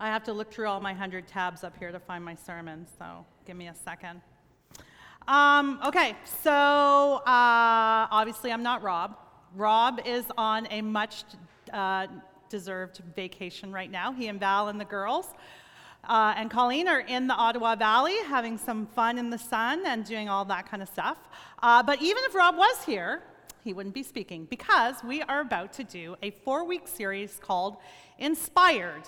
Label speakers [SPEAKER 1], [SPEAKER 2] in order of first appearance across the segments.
[SPEAKER 1] I have to look through all my 100 tabs up here to find my sermon, so give me a second. Um, okay, so uh, obviously I'm not Rob. Rob is on a much uh, deserved vacation right now. He and Val and the girls uh, and Colleen are in the Ottawa Valley having some fun in the sun and doing all that kind of stuff. Uh, but even if Rob was here, he wouldn't be speaking because we are about to do a four week series called Inspired.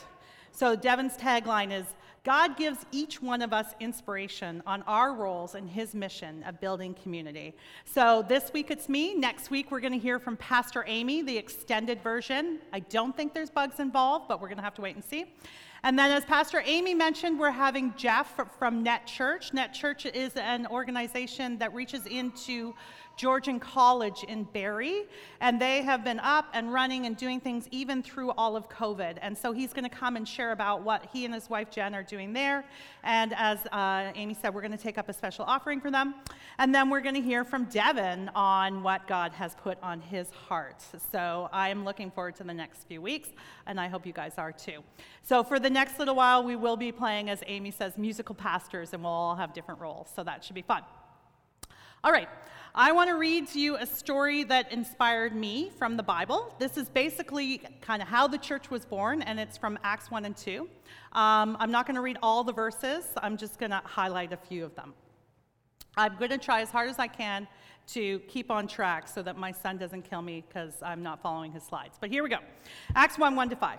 [SPEAKER 1] So Devin's tagline is God gives each one of us inspiration on our roles in his mission of building community. So this week it's me. Next week we're going to hear from Pastor Amy, the extended version. I don't think there's bugs involved, but we're going to have to wait and see. And then, as Pastor Amy mentioned, we're having Jeff from Net Church. Net Church is an organization that reaches into Georgian College in Barrie, and they have been up and running and doing things even through all of COVID. And so he's going to come and share about what he and his wife Jen are doing there. And as uh, Amy said, we're going to take up a special offering for them. And then we're going to hear from Devin on what God has put on his heart. So I am looking forward to the next few weeks, and I hope you guys are too. So for the next little while, we will be playing, as Amy says, musical pastors, and we'll all have different roles. So that should be fun. All right. I want to read to you a story that inspired me from the Bible. This is basically kind of how the church was born, and it's from Acts 1 and 2. Um, I'm not going to read all the verses, I'm just going to highlight a few of them. I'm going to try as hard as I can to keep on track so that my son doesn't kill me because I'm not following his slides. But here we go Acts 1 1 to 5.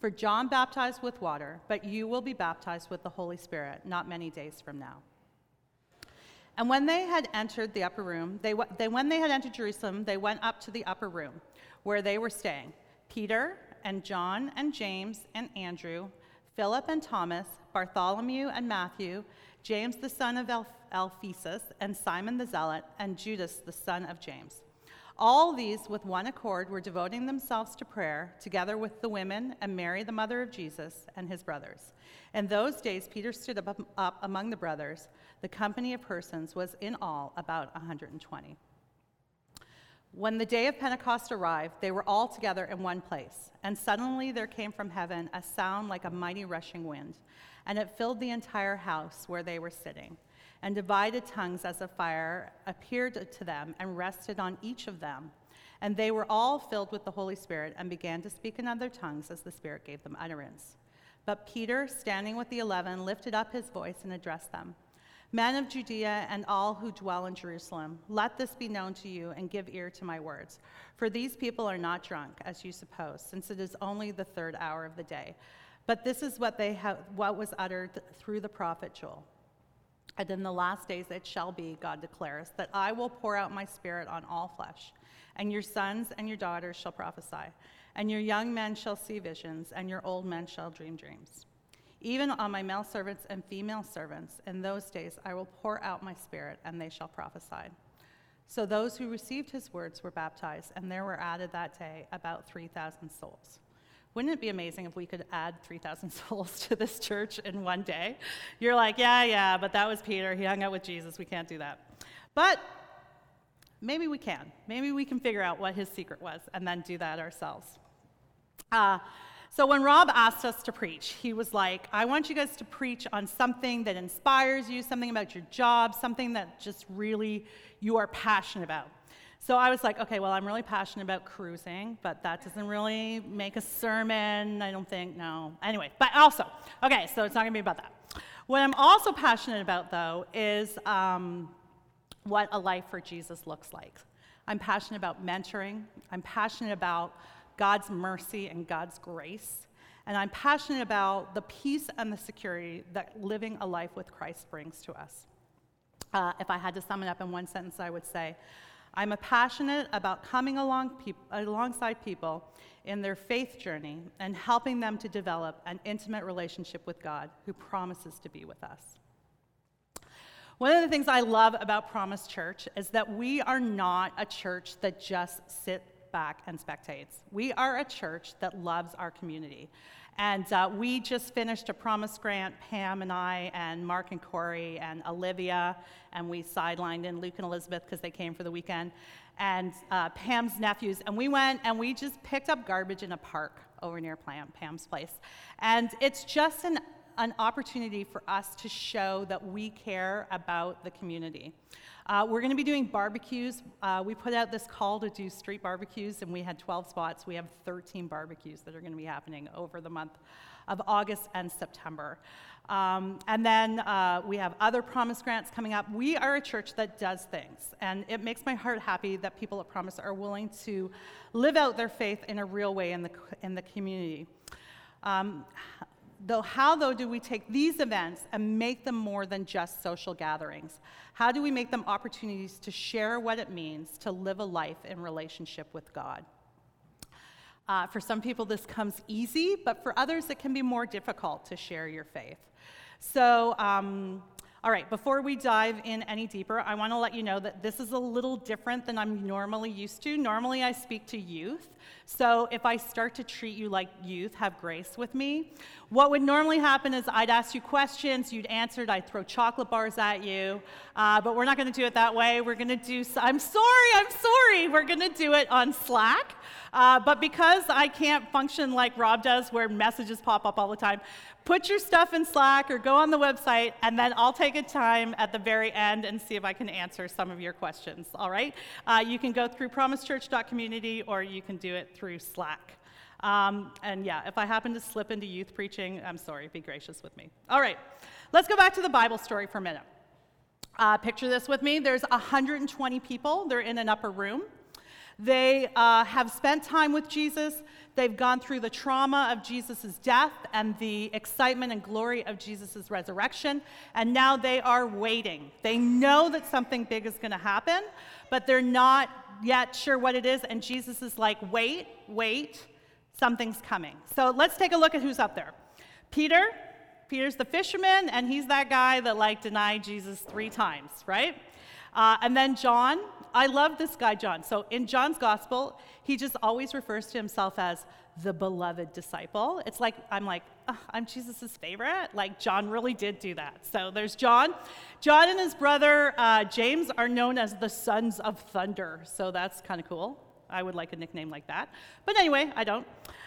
[SPEAKER 1] For John baptized with water, but you will be baptized with the Holy Spirit not many days from now. And when they had entered the upper room, they, they, when they had entered Jerusalem, they went up to the upper room where they were staying Peter and John and James and Andrew, Philip and Thomas, Bartholomew and Matthew, James the son of Alphaeus, and Simon the Zealot, and Judas the son of James. All these, with one accord, were devoting themselves to prayer, together with the women and Mary, the mother of Jesus, and his brothers. In those days, Peter stood up, up among the brothers. The company of persons was in all about 120. When the day of Pentecost arrived, they were all together in one place, and suddenly there came from heaven a sound like a mighty rushing wind, and it filled the entire house where they were sitting and divided tongues as a fire appeared to them and rested on each of them. And they were all filled with the Holy Spirit and began to speak in other tongues as the Spirit gave them utterance. But Peter, standing with the eleven, lifted up his voice and addressed them Men of Judea and all who dwell in Jerusalem, let this be known to you and give ear to my words. For these people are not drunk, as you suppose, since it is only the third hour of the day. But this is what, they have, what was uttered through the prophet Joel. And in the last days it shall be, God declares, that I will pour out my spirit on all flesh, and your sons and your daughters shall prophesy, and your young men shall see visions, and your old men shall dream dreams. Even on my male servants and female servants, in those days I will pour out my spirit, and they shall prophesy. So those who received his words were baptized, and there were added that day about 3,000 souls. Wouldn't it be amazing if we could add 3,000 souls to this church in one day? You're like, yeah, yeah, but that was Peter. He hung out with Jesus. We can't do that. But maybe we can. Maybe we can figure out what his secret was and then do that ourselves. Uh, so when Rob asked us to preach, he was like, I want you guys to preach on something that inspires you, something about your job, something that just really you are passionate about. So I was like, okay, well, I'm really passionate about cruising, but that doesn't really make a sermon, I don't think, no. Anyway, but also, okay, so it's not gonna be about that. What I'm also passionate about, though, is um, what a life for Jesus looks like. I'm passionate about mentoring, I'm passionate about God's mercy and God's grace, and I'm passionate about the peace and the security that living a life with Christ brings to us. Uh, if I had to sum it up in one sentence, I would say, I'm a passionate about coming along alongside people in their faith journey and helping them to develop an intimate relationship with God who promises to be with us. One of the things I love about Promise Church is that we are not a church that just sits back and spectates. We are a church that loves our community. And uh, we just finished a promise grant, Pam and I, and Mark and Corey and Olivia, and we sidelined in Luke and Elizabeth because they came for the weekend, and uh, Pam's nephews. And we went and we just picked up garbage in a park over near Pam, Pam's place. And it's just an an opportunity for us to show that we care about the community. Uh, we're going to be doing barbecues. Uh, we put out this call to do street barbecues, and we had 12 spots. We have 13 barbecues that are going to be happening over the month of August and September. Um, and then uh, we have other Promise grants coming up. We are a church that does things, and it makes my heart happy that people at Promise are willing to live out their faith in a real way in the, in the community. Um, though how though do we take these events and make them more than just social gatherings? How do we make them opportunities to share what it means to live a life in relationship with god? Uh, for some people this comes easy but for others it can be more difficult to share your faith. So um, all right, before we dive in any deeper, I want to let you know that this is a little different than I'm normally used to. Normally, I speak to youth. So if I start to treat you like youth, have grace with me. What would normally happen is I'd ask you questions, you'd answer, I'd throw chocolate bars at you. Uh, but we're not going to do it that way. We're going to do, I'm sorry, I'm sorry. We're going to do it on Slack. Uh, but because I can't function like Rob does, where messages pop up all the time, put your stuff in Slack or go on the website, and then I'll take a time at the very end and see if I can answer some of your questions. All right? Uh, you can go through promisechurch.community or you can do it through Slack. Um, and yeah, if I happen to slip into youth preaching, I'm sorry, be gracious with me. All right, let's go back to the Bible story for a minute. Uh, picture this with me. There's 120 people, they're in an upper room. They uh, have spent time with Jesus. They've gone through the trauma of Jesus' death and the excitement and glory of Jesus' resurrection. And now they are waiting. They know that something big is going to happen, but they're not yet sure what it is. And Jesus is like, wait, wait, something's coming. So let's take a look at who's up there. Peter, Peter's the fisherman, and he's that guy that like denied Jesus three times, right? Uh, and then John, I love this guy, John. So in John's gospel, he just always refers to himself as the beloved disciple. It's like, I'm like, oh, I'm Jesus' favorite. Like, John really did do that. So there's John. John and his brother uh, James are known as the sons of thunder. So that's kind of cool. I would like a nickname like that. But anyway, I don't.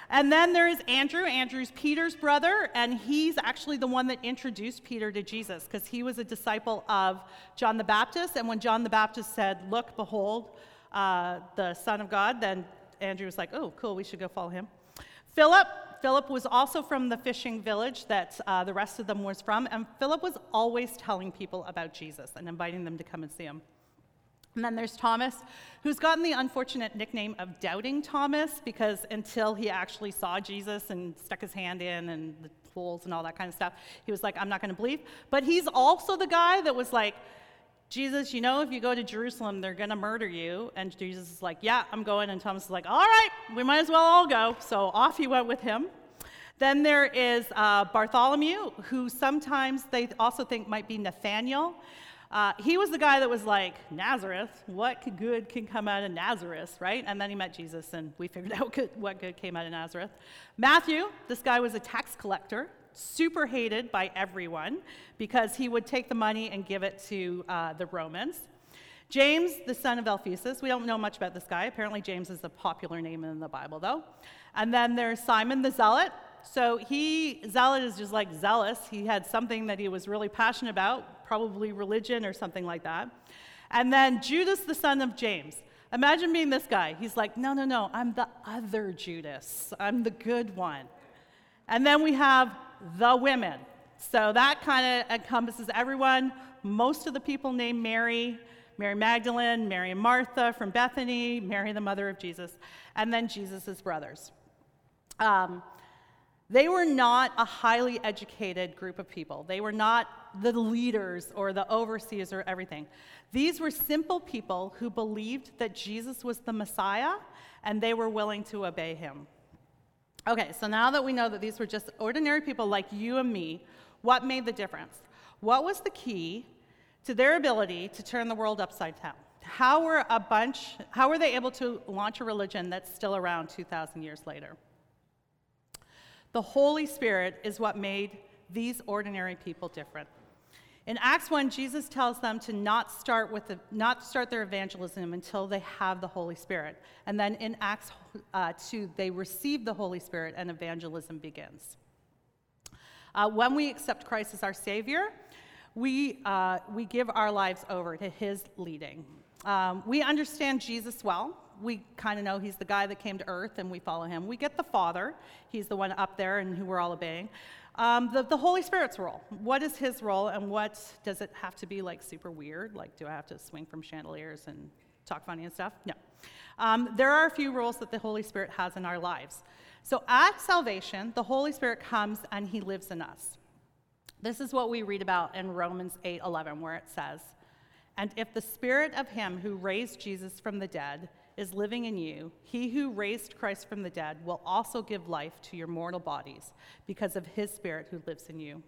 [SPEAKER 1] And then there is Andrew. Andrew's Peter's brother, and he's actually the one that introduced Peter to Jesus because he was a disciple of John the Baptist. And when John the Baptist said, Look, behold, uh, the Son of God, then Andrew was like, Oh, cool, we should go follow him. Philip, Philip was also from the fishing village that uh, the rest of them was from, and Philip was always telling people about Jesus and inviting them to come and see him. And then there's Thomas, who's gotten the unfortunate nickname of Doubting Thomas because until he actually saw Jesus and stuck his hand in and the holes and all that kind of stuff, he was like, I'm not going to believe. But he's also the guy that was like, Jesus, you know, if you go to Jerusalem, they're going to murder you. And Jesus is like, Yeah, I'm going. And Thomas is like, All right, we might as well all go. So off he went with him. Then there is uh, Bartholomew, who sometimes they also think might be Nathaniel. Uh, he was the guy that was like, Nazareth, what good can come out of Nazareth, right? And then he met Jesus, and we figured out good, what good came out of Nazareth. Matthew, this guy was a tax collector, super hated by everyone because he would take the money and give it to uh, the Romans. James, the son of Alphaeus, we don't know much about this guy. Apparently, James is a popular name in the Bible, though. And then there's Simon the Zealot. So he, Zealot is just like zealous. He had something that he was really passionate about, probably religion or something like that. And then Judas, the son of James. Imagine being this guy. He's like, no, no, no, I'm the other Judas. I'm the good one. And then we have the women. So that kind of encompasses everyone. Most of the people named Mary, Mary Magdalene, Mary and Martha from Bethany, Mary, the mother of Jesus, and then Jesus' brothers. Um, They were not a highly educated group of people. They were not the leaders or the overseers or everything. These were simple people who believed that Jesus was the Messiah and they were willing to obey him. Okay, so now that we know that these were just ordinary people like you and me, what made the difference? What was the key to their ability to turn the world upside down? How were a bunch, how were they able to launch a religion that's still around 2,000 years later? The Holy Spirit is what made these ordinary people different. In Acts 1, Jesus tells them to not start, with the, not start their evangelism until they have the Holy Spirit. And then in Acts uh, 2, they receive the Holy Spirit and evangelism begins. Uh, when we accept Christ as our Savior, we, uh, we give our lives over to His leading. Um, we understand Jesus well. We kind of know He's the guy that came to earth and we follow Him. We get the Father, He's the one up there and who we're all obeying. Um, the, the Holy Spirit's role. What is His role and what does it have to be like super weird? Like, do I have to swing from chandeliers and talk funny and stuff? No. Um, there are a few roles that the Holy Spirit has in our lives. So at salvation, the Holy Spirit comes and He lives in us. This is what we read about in Romans 8 11, where it says, And if the spirit of him who raised Jesus from the dead is living in you, he who raised Christ from the dead will also give life to your mortal bodies because of his spirit who lives in you.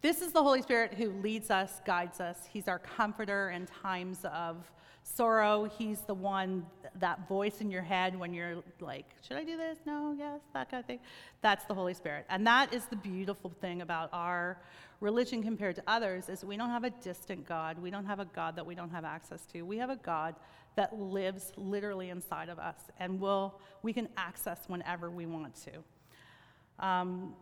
[SPEAKER 1] This is the Holy Spirit who leads us, guides us. He's our comforter in times of sorrow. He's the one, that voice in your head when you're like, should I do this? No, yes, that kind of thing. That's the Holy Spirit. And that is the beautiful thing about our religion compared to others is we don't have a distant God. We don't have a God that we don't have access to. We have a God that lives literally inside of us and will, we can access whenever we want to. Um,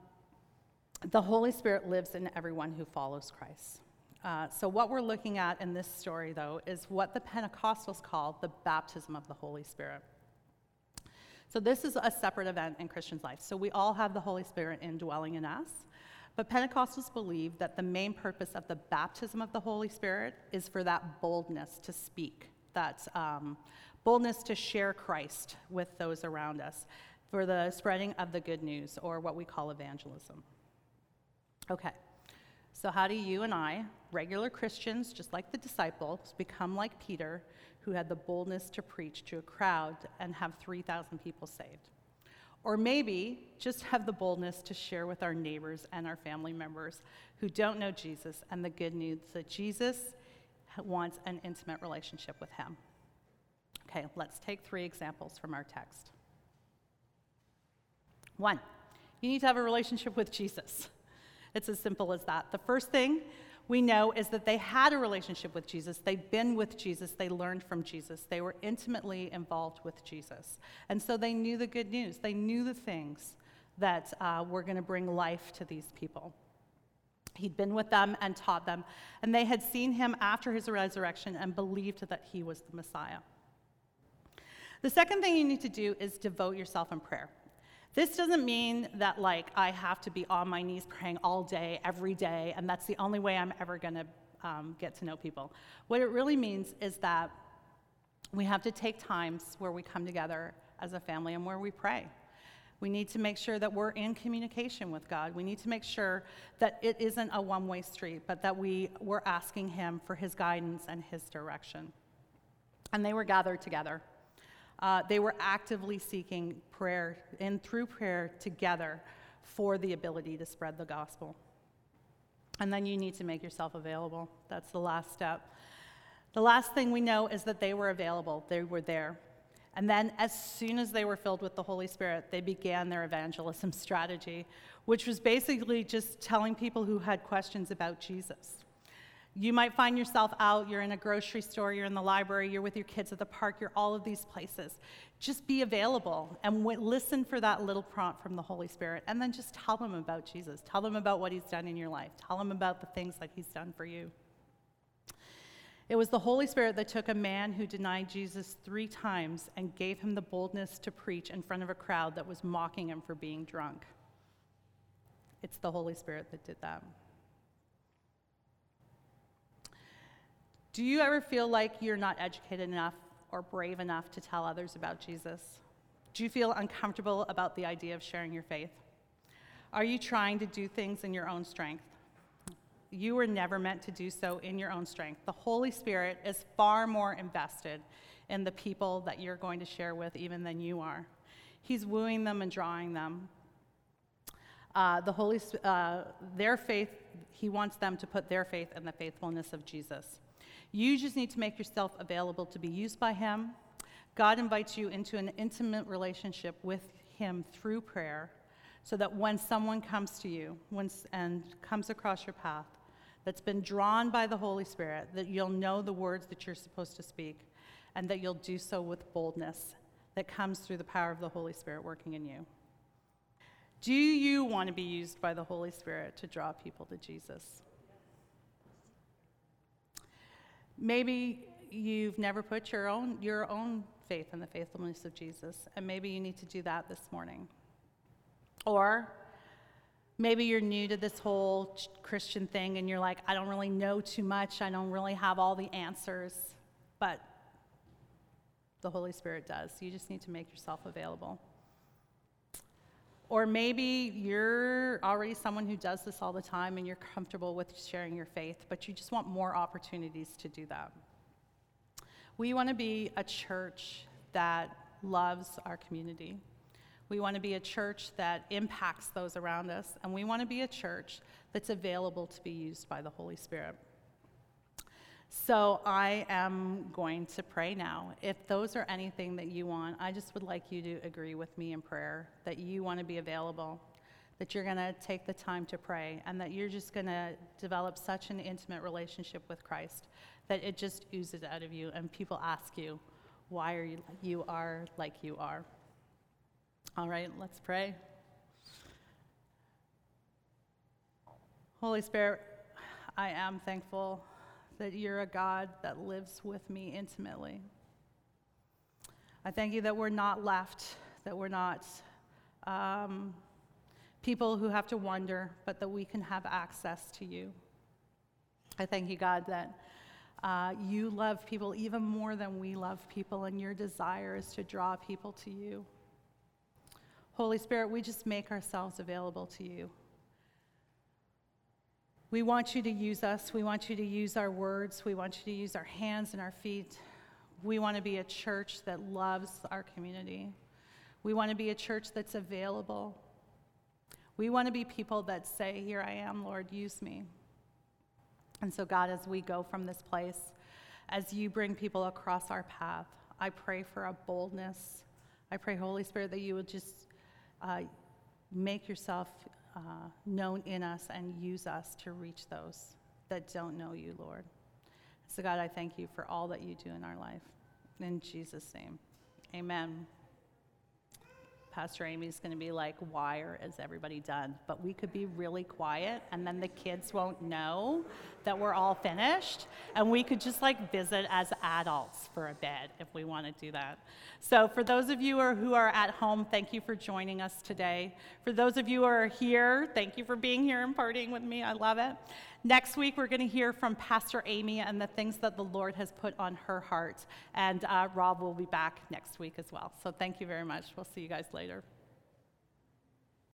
[SPEAKER 1] the Holy Spirit lives in everyone who follows Christ. Uh, so, what we're looking at in this story, though, is what the Pentecostals call the baptism of the Holy Spirit. So, this is a separate event in Christians' life. So, we all have the Holy Spirit indwelling in us. But Pentecostals believe that the main purpose of the baptism of the Holy Spirit is for that boldness to speak, that um, boldness to share Christ with those around us, for the spreading of the good news, or what we call evangelism. Okay. So, how do you and I, regular Christians, just like the disciples, become like Peter, who had the boldness to preach to a crowd and have 3,000 people saved? Or maybe just have the boldness to share with our neighbors and our family members who don't know Jesus and the good news that Jesus wants an intimate relationship with him. Okay, let's take three examples from our text. One, you need to have a relationship with Jesus. It's as simple as that. The first thing we know is that they had a relationship with Jesus. They'd been with Jesus. They learned from Jesus. They were intimately involved with Jesus. And so they knew the good news. They knew the things that uh, were going to bring life to these people. He'd been with them and taught them, and they had seen him after his resurrection and believed that he was the Messiah. The second thing you need to do is devote yourself in prayer. This doesn't mean that like I have to be on my knees praying all day, every day, and that's the only way I'm ever going to um, get to know people. What it really means is that we have to take times where we come together as a family and where we pray. We need to make sure that we're in communication with God. We need to make sure that it isn't a one way street, but that we, we're asking Him for His guidance and His direction. And they were gathered together. Uh, they were actively seeking prayer and through prayer together for the ability to spread the gospel. And then you need to make yourself available. That's the last step. The last thing we know is that they were available, they were there. And then, as soon as they were filled with the Holy Spirit, they began their evangelism strategy, which was basically just telling people who had questions about Jesus. You might find yourself out, you're in a grocery store, you're in the library, you're with your kids at the park, you're all of these places. Just be available and w- listen for that little prompt from the Holy Spirit, and then just tell them about Jesus. Tell them about what He's done in your life. Tell them about the things that He's done for you. It was the Holy Spirit that took a man who denied Jesus three times and gave him the boldness to preach in front of a crowd that was mocking him for being drunk. It's the Holy Spirit that did that. Do you ever feel like you're not educated enough or brave enough to tell others about Jesus? Do you feel uncomfortable about the idea of sharing your faith? Are you trying to do things in your own strength? You were never meant to do so in your own strength. The Holy Spirit is far more invested in the people that you're going to share with even than you are. He's wooing them and drawing them. Uh, the Holy, uh, their faith, he wants them to put their faith in the faithfulness of Jesus. You just need to make yourself available to be used by him. God invites you into an intimate relationship with him through prayer so that when someone comes to you and comes across your path that's been drawn by the Holy Spirit, that you'll know the words that you're supposed to speak and that you'll do so with boldness that comes through the power of the Holy Spirit working in you. Do you want to be used by the Holy Spirit to draw people to Jesus? Maybe you've never put your own, your own faith in the faithfulness of Jesus, and maybe you need to do that this morning. Or maybe you're new to this whole Christian thing and you're like, I don't really know too much, I don't really have all the answers, but the Holy Spirit does. You just need to make yourself available. Or maybe you're already someone who does this all the time and you're comfortable with sharing your faith, but you just want more opportunities to do that. We want to be a church that loves our community. We want to be a church that impacts those around us, and we want to be a church that's available to be used by the Holy Spirit. So I am going to pray now. If those are anything that you want, I just would like you to agree with me in prayer that you want to be available, that you're going to take the time to pray, and that you're just going to develop such an intimate relationship with Christ that it just oozes out of you, and people ask you, why are you, you are like you are. All right, let's pray. Holy Spirit, I am thankful that you're a God that lives with me intimately. I thank you that we're not left, that we're not um, people who have to wonder, but that we can have access to you. I thank you, God, that uh, you love people even more than we love people, and your desire is to draw people to you. Holy Spirit, we just make ourselves available to you. We want you to use us. We want you to use our words. We want you to use our hands and our feet. We want to be a church that loves our community. We want to be a church that's available. We want to be people that say, Here I am, Lord, use me. And so, God, as we go from this place, as you bring people across our path, I pray for a boldness. I pray, Holy Spirit, that you would just uh, make yourself uh, known in us and use us to reach those that don't know you, Lord. So, God, I thank you for all that you do in our life. In Jesus' name, amen. Pastor Amy's going to be like, Why is everybody done? But we could be really quiet, and then the kids won't know that we're all finished. And we could just like visit as adults for a bit if we want to do that. So, for those of you who are at home, thank you for joining us today. For those of you who are here, thank you for being here and partying with me. I love it. Next week, we're going to hear from Pastor Amy and the things that the Lord has put on her heart. And uh, Rob will be back next week as well. So thank you very much. We'll see you guys later.